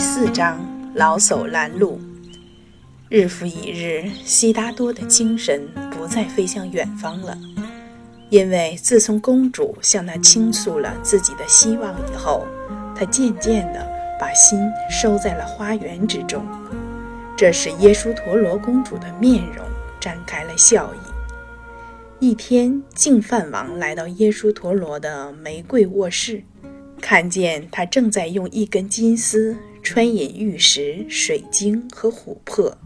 第四章老叟拦路。日复一日，悉达多的精神不再飞向远方了，因为自从公主向他倾诉了自己的希望以后，他渐渐地把心收在了花园之中。这时耶输陀罗公主的面容展开了笑意。一天，净饭王来到耶输陀罗的玫瑰卧室。看见他正在用一根金丝穿引玉石、水晶和琥珀。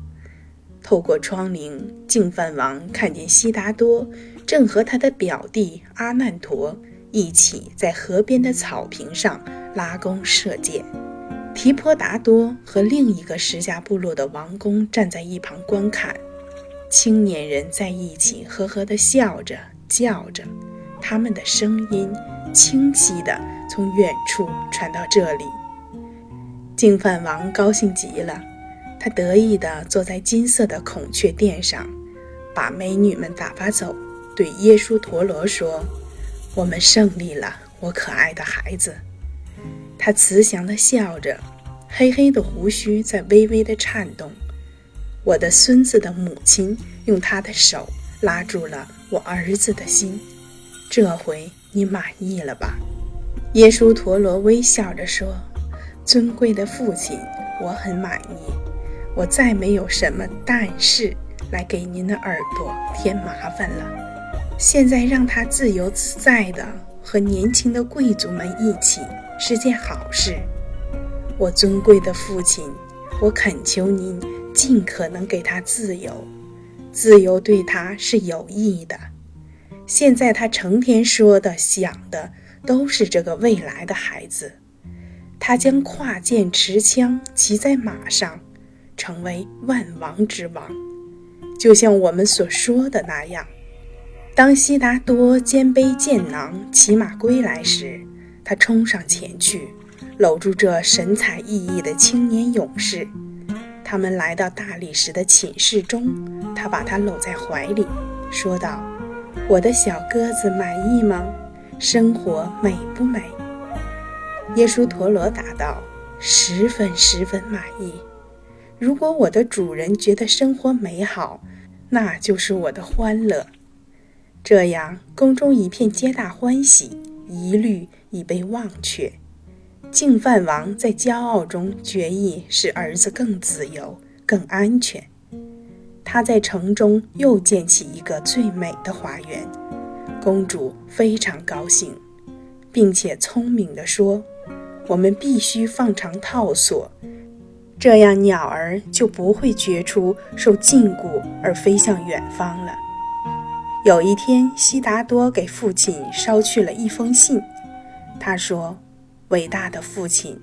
透过窗棂，净饭王看见悉达多正和他的表弟阿难陀一起在河边的草坪上拉弓射箭。提婆达多和另一个释迦部落的王公站在一旁观看。青年人在一起呵呵地笑着、叫着，他们的声音清晰的。从远处传到这里，净饭王高兴极了，他得意地坐在金色的孔雀垫上，把美女们打发走，对耶稣陀罗说：“我们胜利了，我可爱的孩子。”他慈祥地笑着，黑黑的胡须在微微地颤动。我的孙子的母亲用她的手拉住了我儿子的心，这回你满意了吧？耶稣陀罗微笑着说：“尊贵的父亲，我很满意。我再没有什么但是来给您的耳朵添麻烦了。现在让他自由自在的和年轻的贵族们一起是件好事。我尊贵的父亲，我恳求您尽可能给他自由，自由对他是有益的。现在他成天说的想的。”都是这个未来的孩子，他将跨剑持枪，骑在马上，成为万王之王，就像我们所说的那样。当悉达多肩背剑囊，骑马归来时，他冲上前去，搂住这神采奕奕的青年勇士。他们来到大理石的寝室中，他把他搂在怀里，说道：“我的小鸽子满意吗？”生活美不美？耶稣陀罗答道：“十分十分满意。如果我的主人觉得生活美好，那就是我的欢乐。这样，宫中一片皆大欢喜，疑虑已被忘却。净饭王在骄傲中决意使儿子更自由、更安全。他在城中又建起一个最美的花园。”公主非常高兴，并且聪明地说：“我们必须放长套索，这样鸟儿就不会觉出受禁锢而飞向远方了。”有一天，悉达多给父亲捎去了一封信。他说：“伟大的父亲，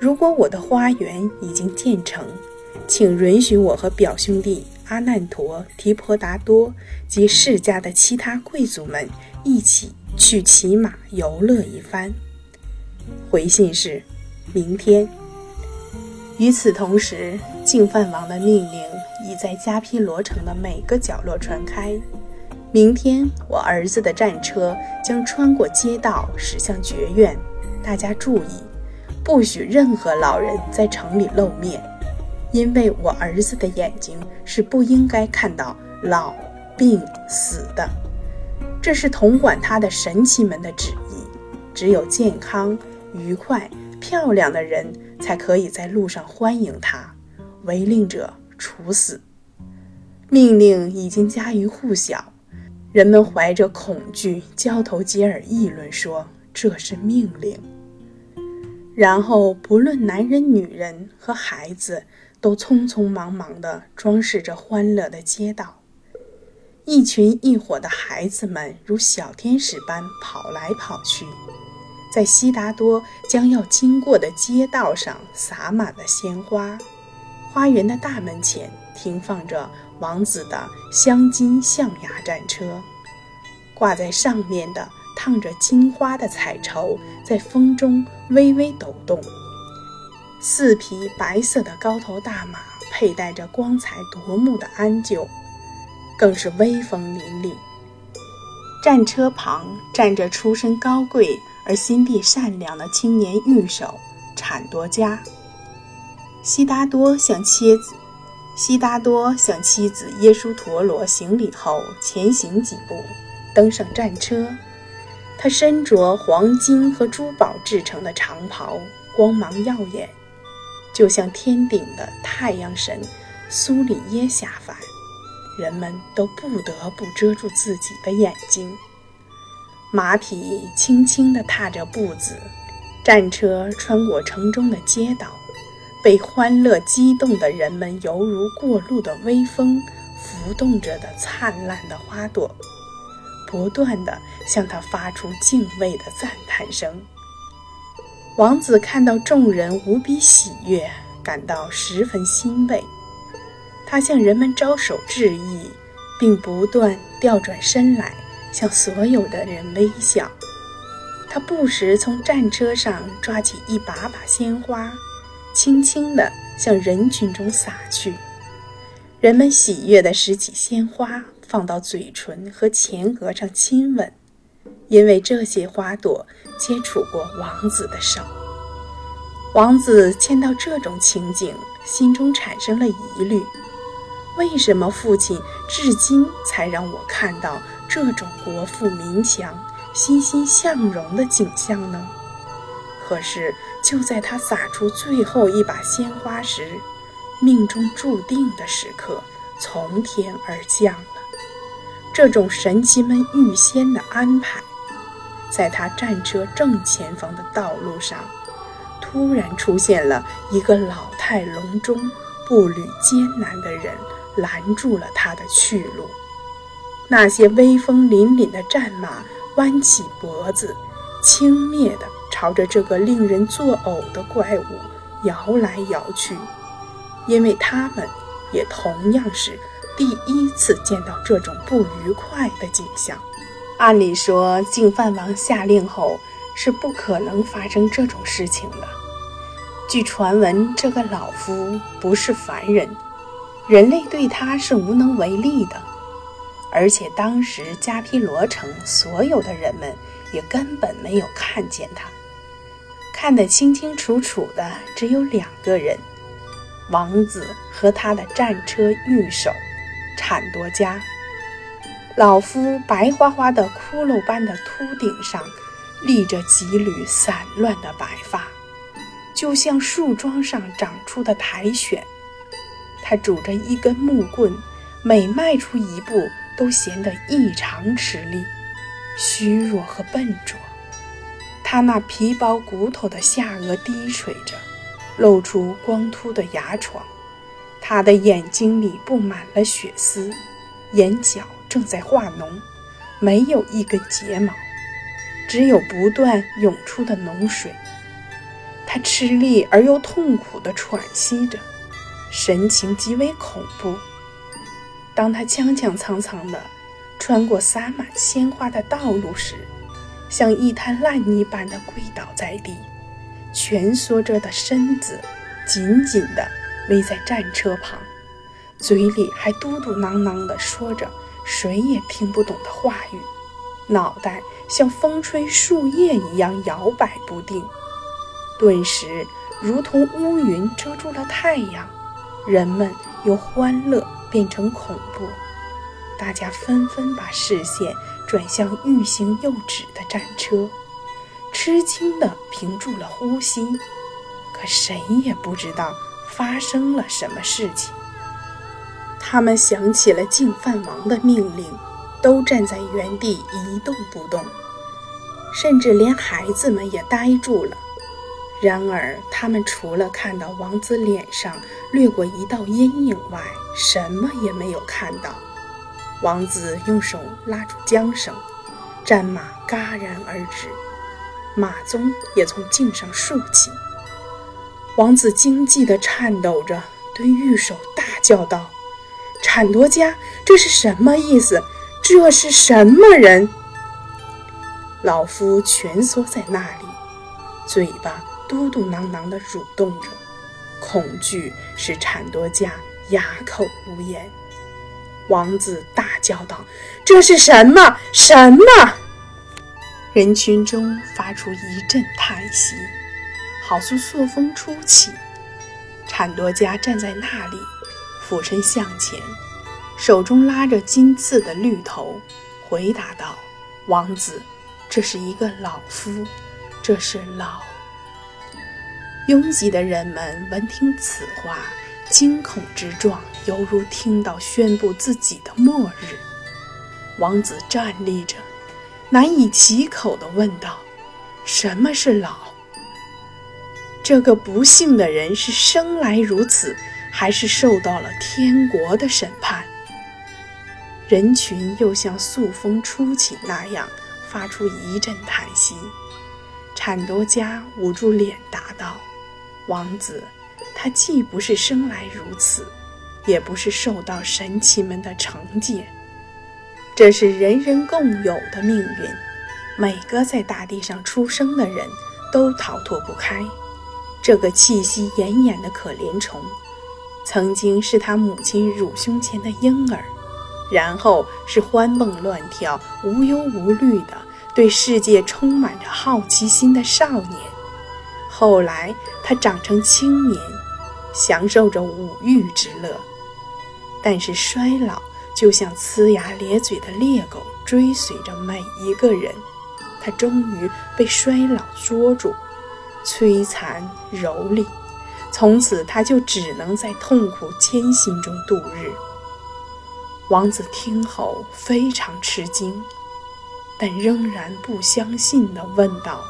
如果我的花园已经建成，请允许我和表兄弟。”阿难陀、提婆达多及世家的其他贵族们一起去骑马游乐一番。回信是：明天。与此同时，净饭王的命令已在迦毗罗城的每个角落传开。明天，我儿子的战车将穿过街道驶向绝院。大家注意，不许任何老人在城里露面。因为我儿子的眼睛是不应该看到老、病、死的，这是统管他的神奇们的旨意。只有健康、愉快、漂亮的人才可以在路上欢迎他，违令者处死。命令已经家喻户晓，人们怀着恐惧交头接耳议论说这是命令。然后不论男人、女人和孩子。都匆匆忙忙地装饰着欢乐的街道，一群一伙的孩子们如小天使般跑来跑去，在悉达多将要经过的街道上洒满了鲜花。花园的大门前停放着王子的镶金象牙战车，挂在上面的烫着金花的彩绸在风中微微抖动。四匹白色的高头大马，佩戴着光彩夺目的鞍鹫，更是威风凛凛。战车旁站着出身高贵而心地善良的青年御手产多家。悉达多向妻子悉达多向妻子耶输陀罗行礼后，前行几步，登上战车。他身着黄金和珠宝制成的长袍，光芒耀眼，就像天顶的太阳神苏里耶下凡。人们都不得不遮住自己的眼睛。马匹轻轻地踏着步子，战车穿过城中的街道，被欢乐激动的人们犹如过路的微风，浮动着的灿烂的花朵，不断地向他发出敬畏的赞叹声。王子看到众人无比喜悦，感到十分欣慰。他向人们招手致意，并不断调转身来向所有的人微笑。他不时从战车上抓起一把把鲜花，轻轻地向人群中撒去。人们喜悦地拾起鲜花，放到嘴唇和前额上亲吻，因为这些花朵接触过王子的手。王子见到这种情景，心中产生了疑虑。为什么父亲至今才让我看到这种国富民强、欣欣向荣的景象呢？可是就在他撒出最后一把鲜花时，命中注定的时刻从天而降了。这种神奇们预先的安排，在他战车正前方的道路上，突然出现了一个老态龙钟、步履艰难的人。拦住了他的去路。那些威风凛凛的战马弯起脖子，轻蔑地朝着这个令人作呕的怪物摇来摇去，因为他们也同样是第一次见到这种不愉快的景象。按理说，净饭王下令后是不可能发生这种事情的。据传闻，这个老夫不是凡人。人类对他是无能为力的，而且当时加皮罗城所有的人们也根本没有看见他，看得清清楚楚的只有两个人：王子和他的战车御手产多加。老夫白花花的骷髅般的秃顶上立着几缕散乱的白发，就像树桩上长出的苔藓。他拄着一根木棍，每迈出一步都显得异常吃力、虚弱和笨拙。他那皮包骨头的下颚低垂着，露出光秃的牙床。他的眼睛里布满了血丝，眼角正在化脓，没有一根睫毛，只有不断涌出的脓水。他吃力而又痛苦地喘息着。神情极为恐怖。当他踉踉跄跄地穿过洒满鲜花的道路时，像一滩烂泥般地跪倒在地，蜷缩着的身子紧紧地偎在战车旁，嘴里还嘟嘟囔囔地说着谁也听不懂的话语，脑袋像风吹树叶一样摇摆不定，顿时如同乌云遮住了太阳。人们又欢乐变成恐怖，大家纷纷把视线转向欲行又止的战车，吃惊地屏住了呼吸。可谁也不知道发生了什么事情。他们想起了净饭王的命令，都站在原地一动不动，甚至连孩子们也呆住了。然而，他们除了看到王子脸上掠过一道阴影外，什么也没有看到。王子用手拉住缰绳，战马戛然而止，马鬃也从颈上竖起。王子惊悸地颤抖着，对御手大叫道：“产多加，这是什么意思？这是什么人？”老夫蜷缩在那里，嘴巴。嘟嘟囔囔地蠕动着，恐惧使产多加哑口无言。王子大叫道：“这是什么？什么？”人群中发出一阵叹息，好似朔风初起。产多家站在那里，俯身向前，手中拉着金刺的绿头，回答道：“王子，这是一个老夫，这是老。”拥挤的人们闻听此话，惊恐之状犹如听到宣布自己的末日。王子站立着，难以启口地问道：“什么是老？这个不幸的人是生来如此，还是受到了天国的审判？”人群又像肃风初起那样发出一阵叹息。产多加捂住脸答道。王子，他既不是生来如此，也不是受到神奇们的惩戒，这是人人共有的命运。每个在大地上出生的人都逃脱不开。这个气息奄奄的可怜虫，曾经是他母亲乳胸前的婴儿，然后是欢蹦乱跳、无忧无虑的对世界充满着好奇心的少年。后来，他长成青年，享受着五欲之乐。但是衰老就像呲牙咧嘴的猎狗，追随着每一个人。他终于被衰老捉住，摧残蹂躏。从此，他就只能在痛苦艰辛中度日。王子听后非常吃惊，但仍然不相信地问道。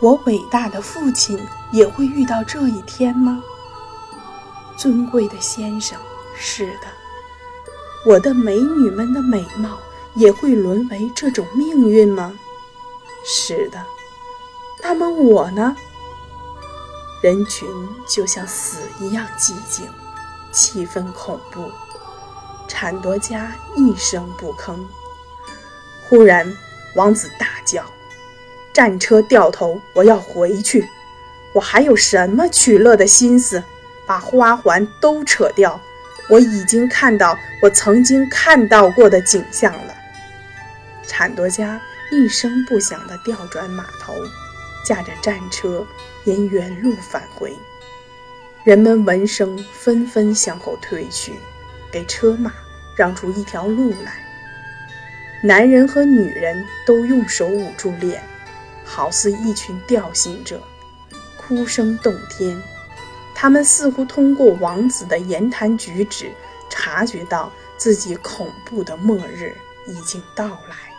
我伟大的父亲也会遇到这一天吗？尊贵的先生，是的。我的美女们的美貌也会沦为这种命运吗？是的。那么我呢？人群就像死一样寂静，气氛恐怖。产多家一声不吭。忽然，王子大叫。战车掉头，我要回去。我还有什么取乐的心思？把花环都扯掉。我已经看到我曾经看到过的景象了。产多加一声不响地调转马头，驾着战车沿原路返回。人们闻声纷纷向后退去，给车马让出一条路来。男人和女人都用手捂住脸。好似一群吊信者，哭声动天。他们似乎通过王子的言谈举止，察觉到自己恐怖的末日已经到来。